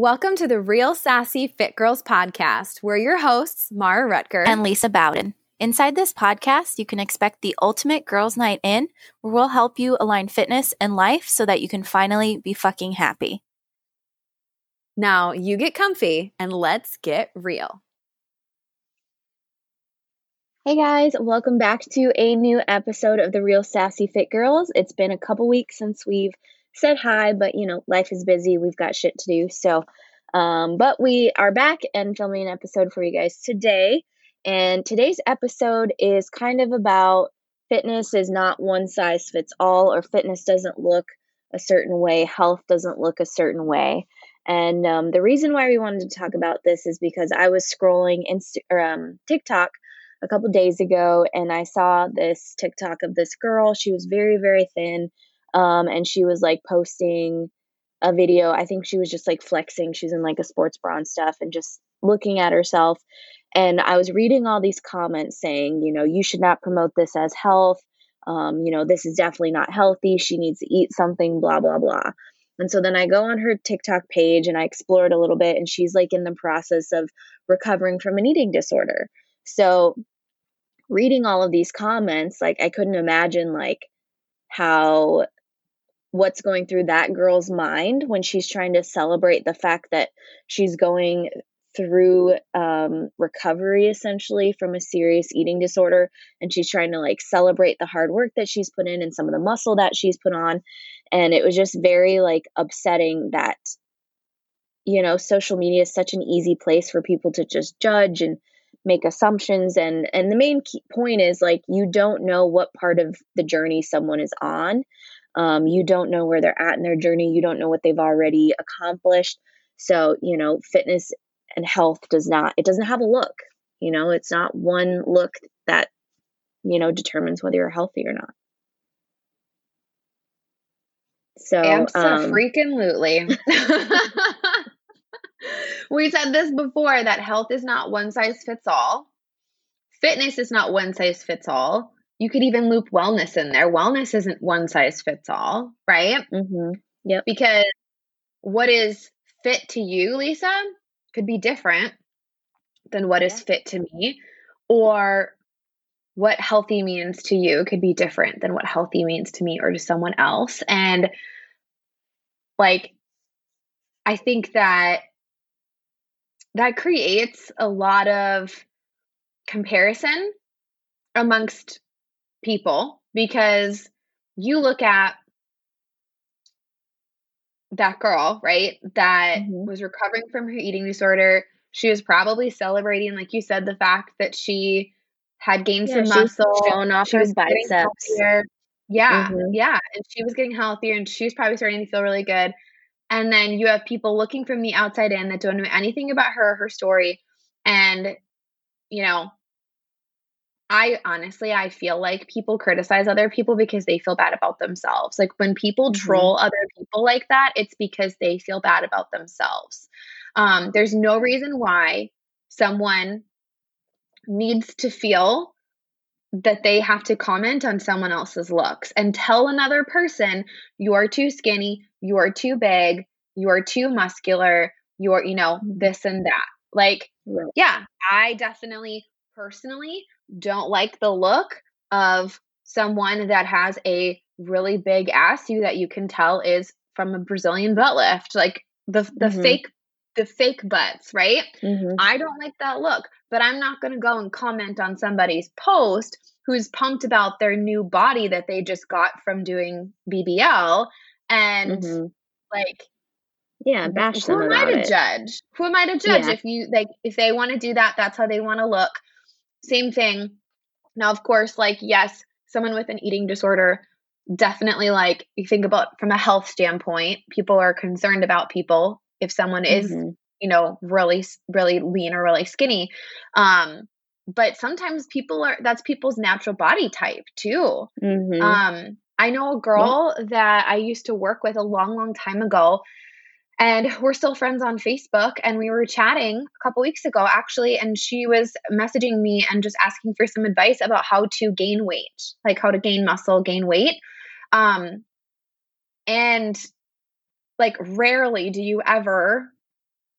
Welcome to the Real Sassy Fit Girls podcast. We're your hosts, Mara Ruttger and Lisa Bowden. Inside this podcast, you can expect the ultimate girls' night in, where we'll help you align fitness and life so that you can finally be fucking happy. Now, you get comfy and let's get real. Hey guys, welcome back to a new episode of the Real Sassy Fit Girls. It's been a couple weeks since we've said hi, but you know, life is busy. We've got shit to do. So, um, but we are back and filming an episode for you guys today. And today's episode is kind of about fitness is not one size fits all, or fitness doesn't look a certain way, health doesn't look a certain way. And um, the reason why we wanted to talk about this is because I was scrolling Insta- or, um, TikTok a couple days ago and I saw this TikTok of this girl. She was very, very thin um, and she was like posting a video. I think she was just like flexing. She's in like a sports bra and stuff and just looking at herself. And I was reading all these comments saying, you know, you should not promote this as health. Um, you know, this is definitely not healthy. She needs to eat something, blah, blah, blah. And so then I go on her TikTok page and I explore it a little bit, and she's like in the process of recovering from an eating disorder. So reading all of these comments, like I couldn't imagine like how what's going through that girl's mind when she's trying to celebrate the fact that she's going through um, recovery essentially from a serious eating disorder and she's trying to like celebrate the hard work that she's put in and some of the muscle that she's put on. And it was just very like upsetting that you know social media is such an easy place for people to just judge and make assumptions. And and the main point is like you don't know what part of the journey someone is on um, you don't know where they're at in their journey. You don't know what they've already accomplished. So, you know, fitness and health does not, it doesn't have a look. You know, it's not one look that, you know, determines whether you're healthy or not. So, absolutely. Um, we said this before that health is not one size fits all. Fitness is not one size fits all you could even loop wellness in there. Wellness isn't one size fits all, right? Mm-hmm. Yep. Because what is fit to you, Lisa, could be different than what yeah. is fit to me, or what healthy means to you could be different than what healthy means to me or to someone else. And like, I think that that creates a lot of comparison amongst people because you look at that girl, right, that mm-hmm. was recovering from her eating disorder. She was probably celebrating, like you said, the fact that she had gained yeah, some muscle, showing off her biceps. Yeah, mm-hmm. yeah, and she was getting healthier, and she was probably starting to feel really good. And then you have people looking from the outside in that don't know anything about her, her story, and you know I honestly, I feel like people criticize other people because they feel bad about themselves. Like when people mm-hmm. troll other people like that, it's because they feel bad about themselves. Um, there's no reason why someone needs to feel that they have to comment on someone else's looks and tell another person, you're too skinny, you're too big, you're too muscular, you're, you know, mm-hmm. this and that. Like, yeah, I definitely personally don't like the look of someone that has a really big ass you that you can tell is from a Brazilian butt lift, like the the mm-hmm. fake the fake butts, right? Mm-hmm. I don't like that look, but I'm not going to go and comment on somebody's post who's pumped about their new body that they just got from doing BBL and mm-hmm. like yeah, bash who am I to it. judge? Who am I to judge yeah. if you like if they want to do that, that's how they want to look. Same thing. Now, of course, like, yes, someone with an eating disorder definitely like you think about from a health standpoint, people are concerned about people if someone is, mm-hmm. you know, really, really lean or really skinny. Um, but sometimes people are that's people's natural body type too. Mm-hmm. Um, I know a girl yeah. that I used to work with a long, long time ago and we're still friends on Facebook. And we were chatting a couple weeks ago, actually, and she was messaging me and just asking for some advice about how to gain weight, like how to gain muscle, gain weight. Um, and like, rarely do you ever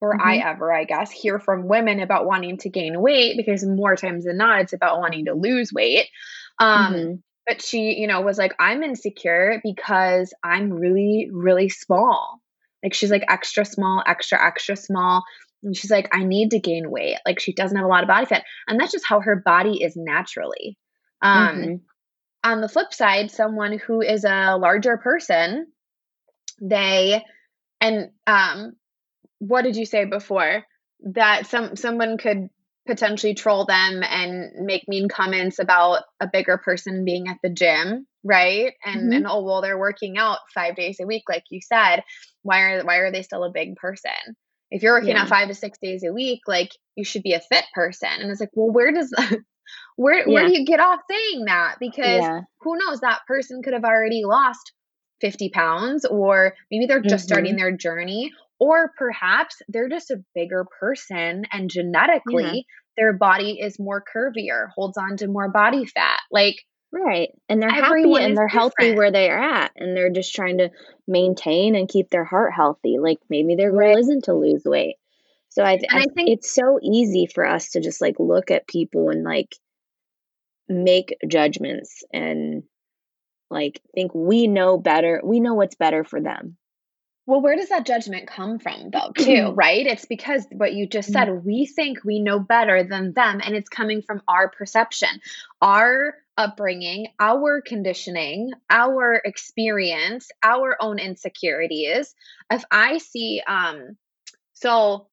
or mm-hmm. I ever, I guess, hear from women about wanting to gain weight because more times than not, it's about wanting to lose weight. Um, mm-hmm. But she, you know, was like, I'm insecure because I'm really, really small. Like she's like extra small, extra, extra small. And she's like, I need to gain weight. Like she doesn't have a lot of body fat. And that's just how her body is naturally. Um, mm-hmm. On the flip side, someone who is a larger person, they, and um, what did you say before? That some someone could potentially troll them and make mean comments about a bigger person being at the gym, right? And mm-hmm. and oh well, they're working out five days a week, like you said. Why are why are they still a big person? If you're working yeah. out five to six days a week, like you should be a fit person. And it's like, well, where does where where do you get off saying that? Because yeah. who knows, that person could have already lost 50 pounds, or maybe they're just mm-hmm. starting their journey, or perhaps they're just a bigger person and genetically yeah. Their body is more curvier, holds on to more body fat. Like, right. And they're happy and they're different. healthy where they are at. And they're just trying to maintain and keep their heart healthy. Like, maybe their goal right. isn't to lose weight. So I, I, I think it's so easy for us to just like look at people and like make judgments and like think we know better. We know what's better for them. Well, where does that judgment come from, though, too, right? It's because what you just said, mm-hmm. we think we know better than them, and it's coming from our perception, our upbringing, our conditioning, our experience, our own insecurities. If I see, um, so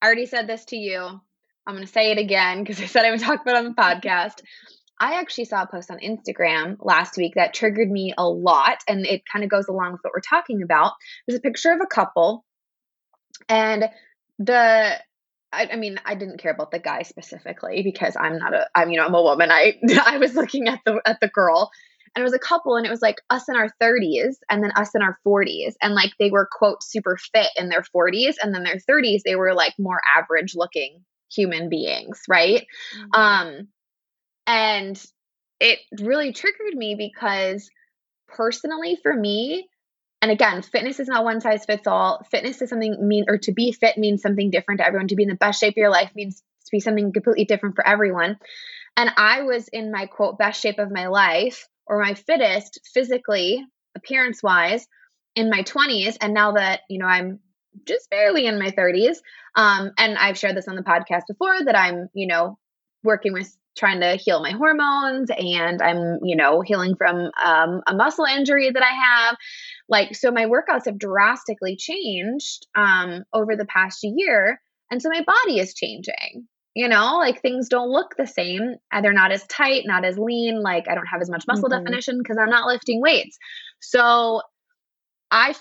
I already said this to you. I'm going to say it again because I said I would talk about it on the podcast. I actually saw a post on Instagram last week that triggered me a lot, and it kind of goes along with what we're talking about. There's a picture of a couple, and the I, I, mean, I didn't care about the guy specifically because I'm not a, I'm you know I'm a woman. I I was looking at the at the girl, and it was a couple, and it was like us in our 30s and then us in our 40s, and like they were quote super fit in their 40s, and then their 30s they were like more average looking human beings, right? Mm-hmm. Um and it really triggered me because personally for me, and again, fitness is not one size fits all. Fitness is something mean or to be fit means something different to everyone. To be in the best shape of your life means to be something completely different for everyone. And I was in my quote best shape of my life or my fittest physically, appearance wise, in my 20s. And now that, you know, I'm just barely in my 30s, um, and I've shared this on the podcast before that I'm, you know, working with trying to heal my hormones and I'm, you know, healing from um, a muscle injury that I have. Like, so my workouts have drastically changed um, over the past year. And so my body is changing. You know, like things don't look the same. They're not as tight, not as lean. Like I don't have as much muscle mm-hmm. definition because I'm not lifting weights. So I,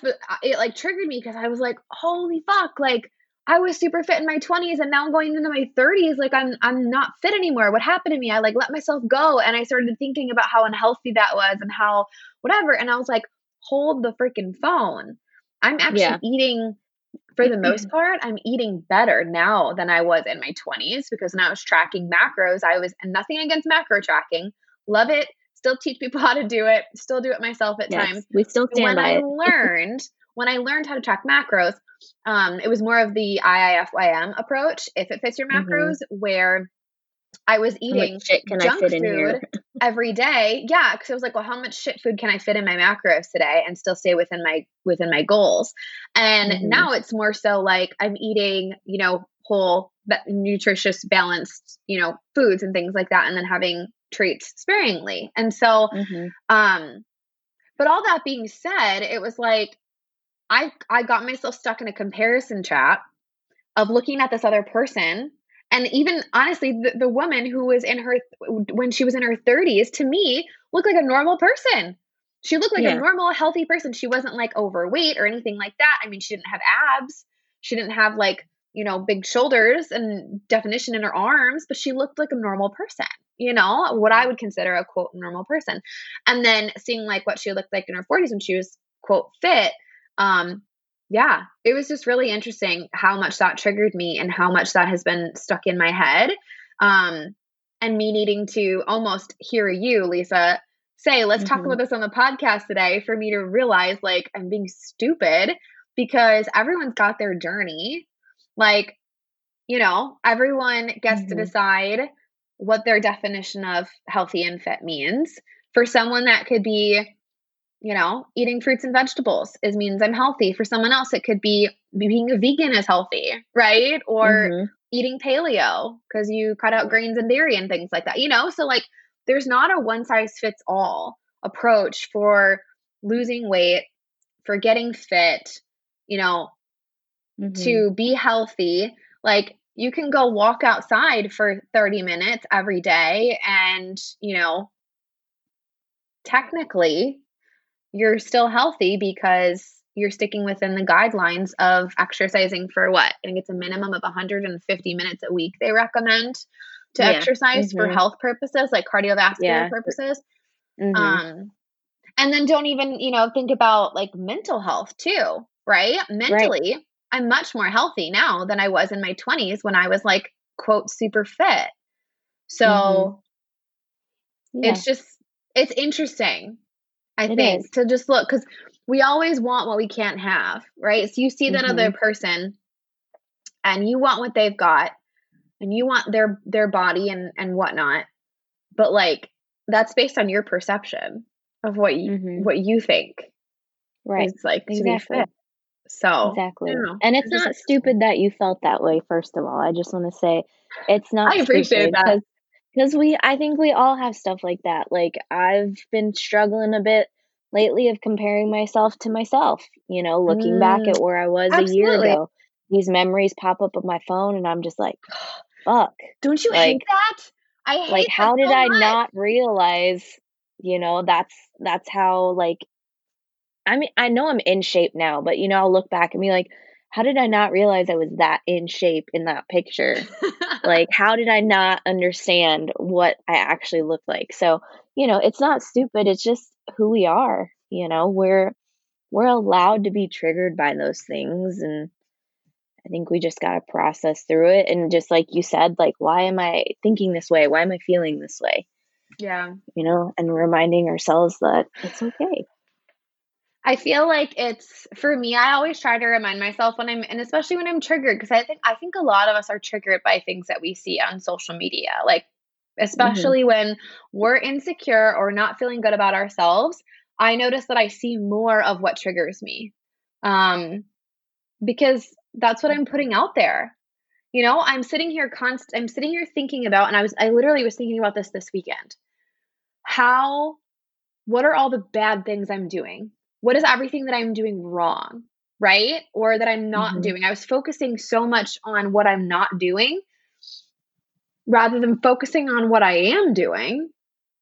it like triggered me because I was like, holy fuck, like I was super fit in my 20s and now I'm going into my 30s like I'm I'm not fit anymore. What happened to me? I like let myself go and I started thinking about how unhealthy that was and how whatever and I was like hold the freaking phone. I'm actually yeah. eating for the most mm-hmm. part, I'm eating better now than I was in my 20s because when I was tracking macros, I was nothing against macro tracking. Love it. Still teach people how to do it. Still do it myself at yes, times. We still stand when by I it. learned when I learned how to track macros, um, it was more of the IIFYM approach, if it fits your mm-hmm. macros, mm-hmm. where I was eating junk food every day. Yeah, because I was like, well, how much shit food can I fit in my macros today and still stay within my within my goals? And mm-hmm. now it's more so like I'm eating, you know, whole, nutritious, balanced, you know, foods and things like that, and then having treats sparingly. And so, mm-hmm. um, but all that being said, it was like I I got myself stuck in a comparison trap of looking at this other person. And even honestly the, the woman who was in her when she was in her 30s to me looked like a normal person. She looked like yeah. a normal healthy person. She wasn't like overweight or anything like that. I mean she didn't have abs. She didn't have like you know big shoulders and definition in her arms but she looked like a normal person you know what i would consider a quote normal person. And then seeing like what she looked like in her 40s when she was quote fit um, yeah, it was just really interesting how much that triggered me and how much that has been stuck in my head. Um, and me needing to almost hear you, Lisa, say, let's mm-hmm. talk about this on the podcast today for me to realize like I'm being stupid because everyone's got their journey. Like, you know, everyone gets mm-hmm. to decide what their definition of healthy and fit means. For someone that could be, you know, eating fruits and vegetables is means I'm healthy. For someone else, it could be being a vegan is healthy, right? Or mm-hmm. eating paleo because you cut out grains and dairy and things like that, you know? So, like, there's not a one size fits all approach for losing weight, for getting fit, you know, mm-hmm. to be healthy. Like, you can go walk outside for 30 minutes every day and, you know, technically you're still healthy because you're sticking within the guidelines of exercising for what? I think it's a minimum of 150 minutes a week they recommend to yeah. exercise mm-hmm. for health purposes, like cardiovascular yeah. purposes. Mm-hmm. Um, and then don't even, you know, think about like mental health too, right? Mentally, right. I'm much more healthy now than I was in my 20s when I was like, quote, super fit. So mm-hmm. yeah. it's just, it's interesting, I it think, is. to just look because we always want what we can't have, right? So you see that mm-hmm. other person and you want what they've got and you want their their body and and whatnot but like that's based on your perception of what you mm-hmm. what you think right it's like exactly. So exactly, and it's not stupid that you felt that way. First of all, I just want to say it's not. I appreciate that because we, I think we all have stuff like that. Like I've been struggling a bit lately of comparing myself to myself. You know, looking mm, back at where I was absolutely. a year ago, these memories pop up on my phone, and I'm just like, fuck. Don't you like, hate that? I hate like how did so I not realize? You know, that's that's how like I mean, I know I'm in shape now, but you know, I'll look back and be like, how did I not realize I was that in shape in that picture? like, how did I not understand what I actually looked like? So, you know, it's not stupid. It's just who we are. You know, we're we're allowed to be triggered by those things, and I think we just got to process through it. And just like you said, like, why am I thinking this way? Why am I feeling this way? Yeah, you know, and reminding ourselves that it's okay. I feel like it's for me, I always try to remind myself when I'm and especially when I'm triggered because I think I think a lot of us are triggered by things that we see on social media. Like especially mm-hmm. when we're insecure or not feeling good about ourselves, I notice that I see more of what triggers me. Um because that's what I'm putting out there. You know, I'm sitting here const I'm sitting here thinking about and I was I literally was thinking about this this weekend. How what are all the bad things I'm doing? What is everything that I'm doing wrong, right? Or that I'm not mm-hmm. doing. I was focusing so much on what I'm not doing rather than focusing on what I am doing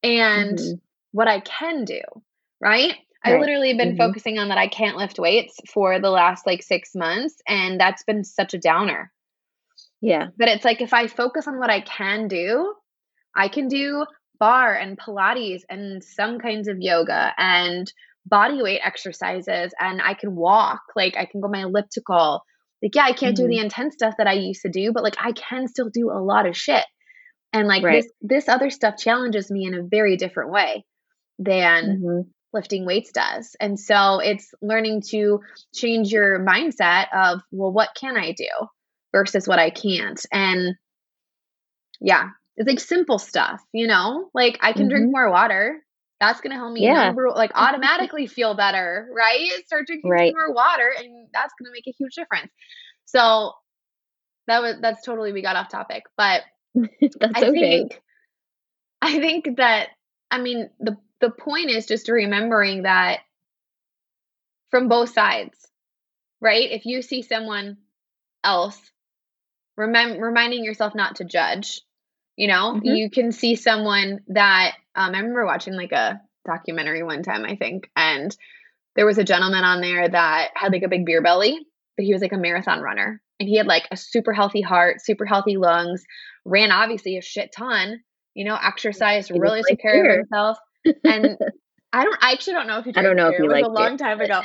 and mm-hmm. what I can do, right? I literally have been mm-hmm. focusing on that I can't lift weights for the last like six months, and that's been such a downer. Yeah. But it's like if I focus on what I can do, I can do barre and Pilates and some kinds of yoga and body weight exercises and I can walk, like I can go my elliptical. Like, yeah, I can't mm-hmm. do the mm-hmm. intense stuff that I used to do, but like I can still do a lot of shit. And like right. this this other stuff challenges me in a very different way than mm-hmm. lifting weights does. And so it's learning to change your mindset of, well, what can I do versus what I can't. And yeah, it's like simple stuff, you know? Like I can mm-hmm. drink more water that's going to help me yeah. number, like automatically feel better, right? Start drinking right. more water and that's going to make a huge difference. So that was that's totally we got off topic, but that's I okay. Think, I think that I mean the the point is just remembering that from both sides, right? If you see someone else, remember reminding yourself not to judge. You know, mm-hmm. you can see someone that um, I remember watching like a documentary one time, I think, and there was a gentleman on there that had like a big beer belly, but he was like a marathon runner. And he had like a super healthy heart, super healthy lungs, ran obviously a shit ton, you know, exercised, he really took care beer. of himself. And I don't, I actually don't know if he I don't know beer. if he it was a long it, time ago,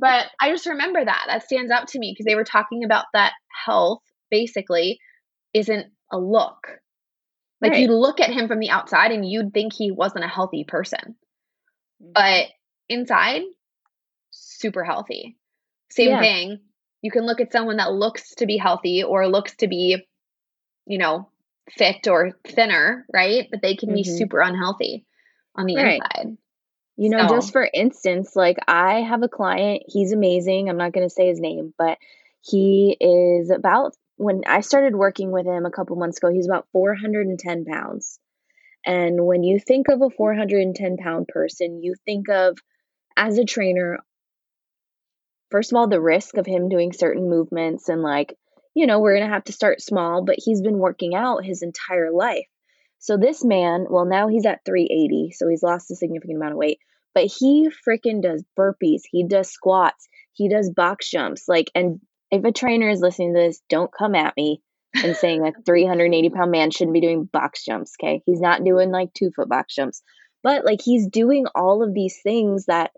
but I just remember that. That stands out to me because they were talking about that health basically isn't a look. Like right. you look at him from the outside and you'd think he wasn't a healthy person. Mm-hmm. But inside, super healthy. Same yeah. thing, you can look at someone that looks to be healthy or looks to be, you know, fit or thinner, right? But they can mm-hmm. be super unhealthy on the right. inside. You know, so. just for instance, like I have a client, he's amazing. I'm not going to say his name, but he is about when I started working with him a couple months ago, he's about 410 pounds. And when you think of a 410 pound person, you think of as a trainer, first of all, the risk of him doing certain movements and like, you know, we're going to have to start small, but he's been working out his entire life. So this man, well, now he's at 380, so he's lost a significant amount of weight, but he freaking does burpees, he does squats, he does box jumps. Like, and if a trainer is listening to this, don't come at me and saying a 380 pound man shouldn't be doing box jumps. Okay. He's not doing like two foot box jumps, but like he's doing all of these things that,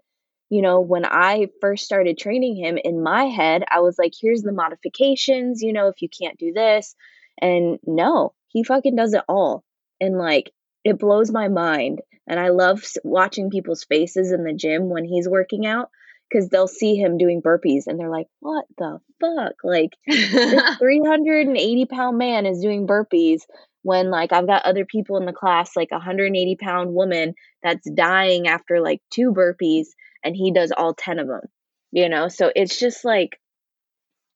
you know, when I first started training him in my head, I was like, here's the modifications, you know, if you can't do this. And no, he fucking does it all and like it blows my mind and i love watching people's faces in the gym when he's working out because they'll see him doing burpees and they're like what the fuck like this 380 pound man is doing burpees when like i've got other people in the class like a 180 pound woman that's dying after like two burpees and he does all 10 of them you know so it's just like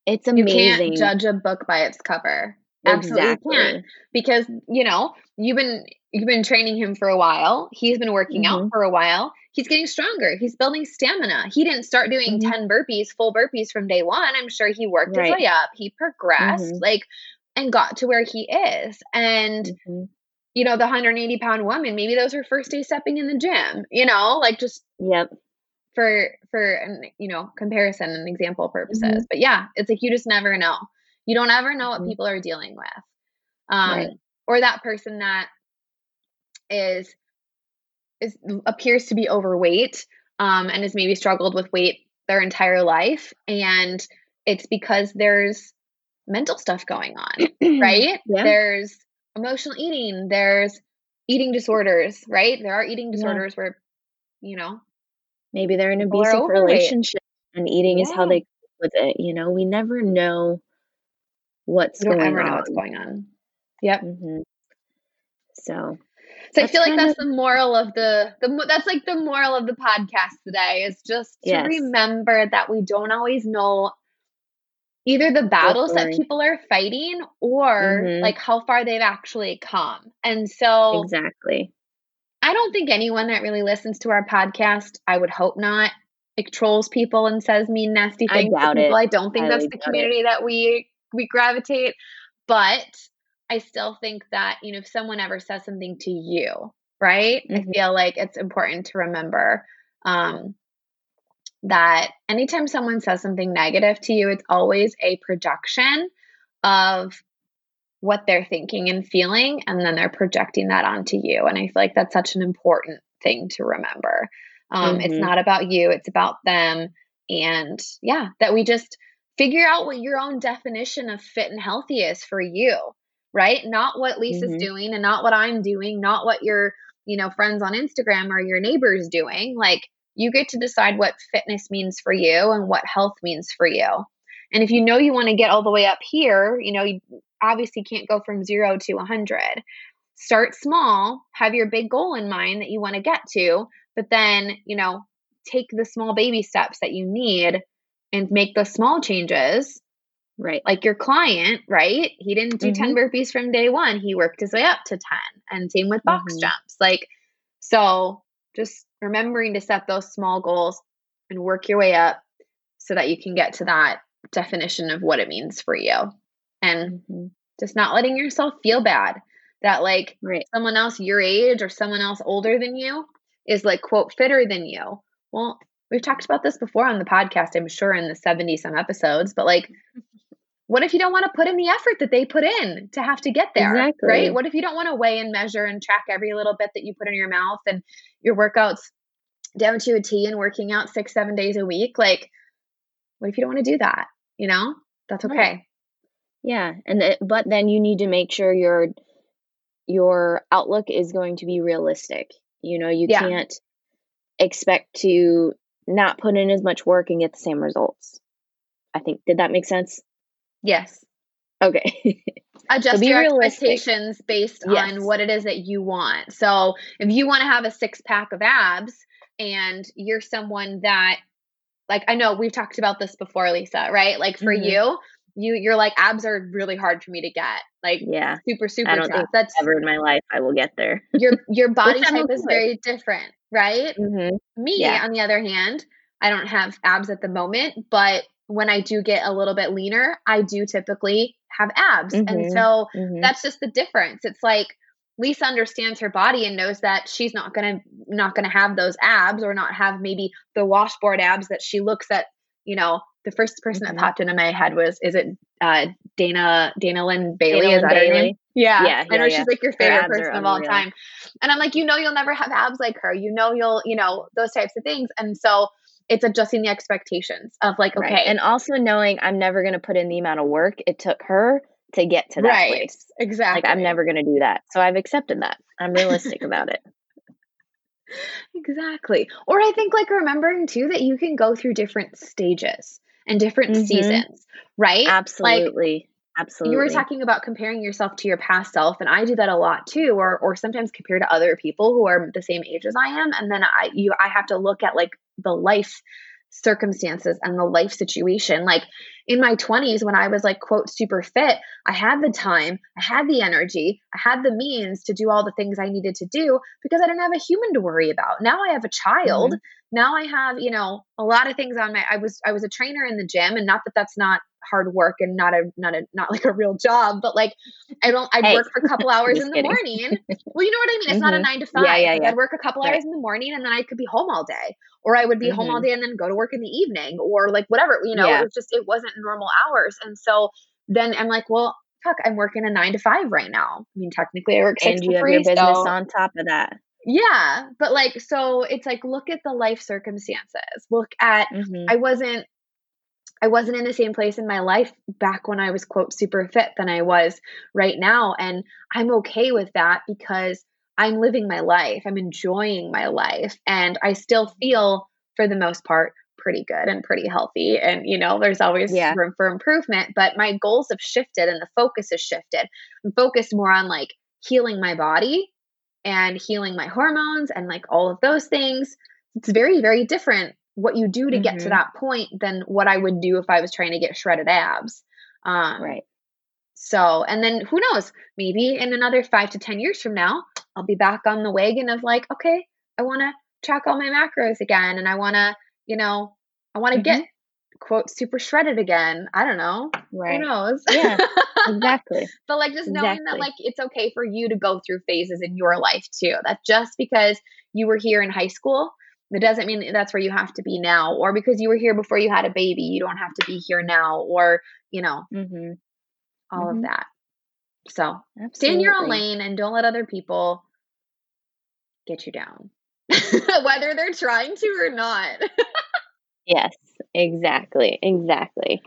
it's amazing you can't judge a book by its cover Absolutely exactly. can because you know you've been you've been training him for a while. He's been working mm-hmm. out for a while. He's getting stronger. He's building stamina. He didn't start doing mm-hmm. 10 burpees, full burpees from day one. I'm sure he worked right. his way up. He progressed mm-hmm. like and got to where he is. And mm-hmm. you know, the 180 pound woman, maybe those are first day stepping in the gym, you know, like just yep. For for you know, comparison and example purposes. Mm-hmm. But yeah, it's like you just never know. You don't ever know what mm-hmm. people are dealing with. Um, right. Or that person that is is appears to be overweight um, and has maybe struggled with weight their entire life, and it's because there's mental stuff going on, right? Yeah. There's emotional eating. There's eating disorders, right? There are eating disorders yeah. where, you know, maybe they're in abusive relationship and eating yeah. is how they with it. You know, we never know what's you don't going ever on. know what's going on. Yep. Mm-hmm. So, so I feel like that's of, the moral of the the that's like the moral of the podcast today is just to yes. remember that we don't always know either the battles that people are fighting or mm-hmm. like how far they've actually come. And so Exactly. I don't think anyone that really listens to our podcast, I would hope not, like trolls people and says mean nasty things I doubt to people. It. I don't think I that's the community it. that we we gravitate. But I still think that, you know, if someone ever says something to you, right? Mm-hmm. I feel like it's important to remember um, that anytime someone says something negative to you, it's always a projection of what they're thinking and feeling, and then they're projecting that onto you. And I feel like that's such an important thing to remember. Um, mm-hmm. It's not about you, it's about them. And yeah, that we just figure out what your own definition of fit and healthy is for you, right? Not what Lisa's mm-hmm. doing and not what I'm doing, not what your, you know, friends on Instagram or your neighbors doing. Like you get to decide what fitness means for you and what health means for you. And if you know you want to get all the way up here, you know, you obviously can't go from 0 to 100. Start small, have your big goal in mind that you want to get to, but then, you know, take the small baby steps that you need and make the small changes. Right. Like your client, right? He didn't do mm-hmm. 10 burpees from day one. He worked his way up to 10. And same with box mm-hmm. jumps. Like, so just remembering to set those small goals and work your way up so that you can get to that definition of what it means for you. And mm-hmm. just not letting yourself feel bad that like right. someone else your age or someone else older than you is like quote fitter than you. Well, we've talked about this before on the podcast, I'm sure, in the 70 some episodes, but like, what if you don't want to put in the effort that they put in to have to get there? Exactly. Right? What if you don't want to weigh and measure and track every little bit that you put in your mouth and your workouts down to a T and working out six, seven days a week? Like, what if you don't want to do that? You know, that's okay. Right. Yeah. And, th- but then you need to make sure your, your outlook is going to be realistic. You know, you yeah. can't expect to not put in as much work and get the same results. I think did that make sense? Yes. Okay. Adjust so your realistic. expectations based yes. on what it is that you want. So if you want to have a six pack of abs and you're someone that like I know we've talked about this before, Lisa, right? Like for mm-hmm. you, you you're like abs are really hard for me to get. Like yeah, super super I don't tough. Think That's ever in my life I will get there. your your body type is very different, right? Mm-hmm. Me, yeah. on the other hand, I don't have abs at the moment, but when I do get a little bit leaner, I do typically have abs. Mm-hmm. And so mm-hmm. that's just the difference. It's like Lisa understands her body and knows that she's not going to not going to have those abs or not have maybe the washboard abs that she looks at, you know, the first person mm-hmm. that popped into my head was is it uh, Dana Dana Linn Bailey? Dana is that Bailey. her name? Yeah, yeah, I know yeah. she's like your favorite person of all time. And I'm like, you know, you'll never have abs like her. You know, you'll, you know, those types of things. And so it's adjusting the expectations of like, okay, right. and also knowing I'm never going to put in the amount of work it took her to get to that right. place. Exactly. Like I'm never going to do that. So I've accepted that. I'm realistic about it. Exactly. Or I think like remembering too that you can go through different stages and different mm-hmm. seasons, right? Absolutely. Like, Absolutely. You were talking about comparing yourself to your past self, and I do that a lot too, or or sometimes compare to other people who are the same age as I am, and then I you I have to look at like the life circumstances and the life situation. Like in my 20s, when I was like, quote, super fit, I had the time, I had the energy, I had the means to do all the things I needed to do because I didn't have a human to worry about. Now I have a child. Mm-hmm. Now I have, you know, a lot of things on my I was I was a trainer in the gym and not that that's not hard work and not a not a not like a real job, but like I don't I'd hey. work for a couple hours in the kidding. morning. Well, you know what I mean? It's mm-hmm. not a mm-hmm. nine to five. Yeah, yeah, yeah. I'd work a couple right. hours in the morning and then I could be home all day. Or I would be mm-hmm. home all mm-hmm. day and then go to work in the evening or like whatever, you know, yeah. it was just it wasn't normal hours. And so then I'm like, well, fuck, I'm working a nine to five right now. I mean, technically I work six and you have your business so. on top of that. Yeah, but like so it's like look at the life circumstances. Look at mm-hmm. I wasn't I wasn't in the same place in my life back when I was, quote, super fit than I was right now. And I'm okay with that because I'm living my life. I'm enjoying my life. And I still feel, for the most part, pretty good and pretty healthy. And, you know, there's always yeah. room for improvement. But my goals have shifted and the focus has shifted. I'm focused more on like healing my body and healing my hormones and like all of those things. It's very, very different what you do to mm-hmm. get to mm-hmm. that point than what I would do if I was trying to get shredded abs. Um, right. So, and then who knows? Maybe in another five to 10 years from now, I'll be back on the wagon of like, okay, I want to track all my macros again. And I want to, you know, I want to mm-hmm. get quote super shredded again. I don't know. Right. Who knows? Yeah, exactly. but like just knowing exactly. that like it's okay for you to go through phases in your life too. That just because you were here in high school it doesn't mean that's where you have to be now, or because you were here before you had a baby, you don't have to be here now, or you know, mm-hmm. all mm-hmm. of that. So Absolutely. stay in your own lane and don't let other people get you down, whether they're trying to or not. yes, exactly, exactly.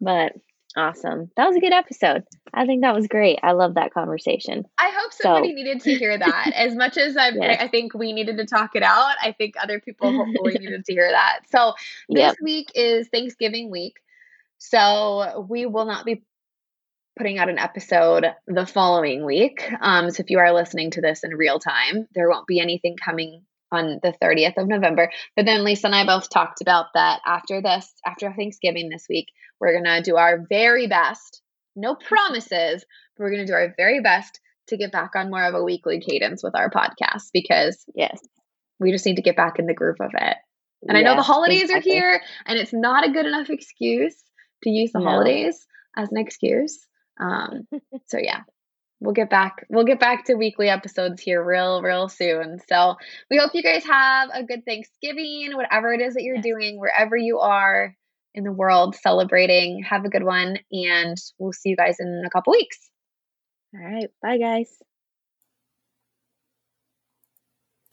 But Awesome. That was a good episode. I think that was great. I love that conversation. I hope somebody so. needed to hear that. As much as i yes. I think we needed to talk it out, I think other people hopefully needed to hear that. So this yep. week is Thanksgiving week. So we will not be putting out an episode the following week. Um, so if you are listening to this in real time, there won't be anything coming on the 30th of November. But then Lisa and I both talked about that after this, after Thanksgiving this week, we're going to do our very best. No promises, but we're going to do our very best to get back on more of a weekly cadence with our podcast because yes, we just need to get back in the groove of it. And yes, I know the holidays exactly. are here and it's not a good enough excuse to use the no. holidays as an excuse. Um, so yeah, we'll get back we'll get back to weekly episodes here real real soon. So we hope you guys have a good thanksgiving whatever it is that you're doing wherever you are in the world celebrating. Have a good one and we'll see you guys in a couple weeks. All right. Bye guys.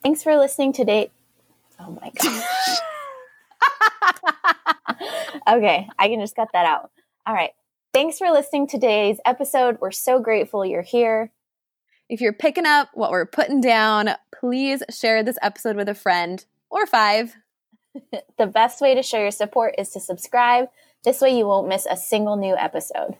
Thanks for listening today. Oh my gosh. Okay. I can just cut that out. All right Thanks for listening to today's episode. We're so grateful you're here. If you're picking up what we're putting down, please share this episode with a friend or five. the best way to show your support is to subscribe This way, you won't miss a single new episode.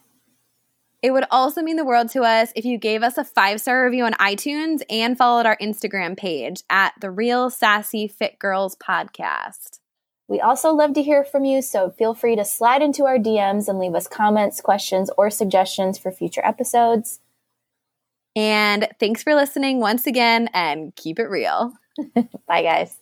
It would also mean the world to us if you gave us a five star review on iTunes and followed our Instagram page at the Real Sassy Fit Girls Podcast. We also love to hear from you, so feel free to slide into our DMs and leave us comments, questions, or suggestions for future episodes. And thanks for listening once again and keep it real. Bye, guys.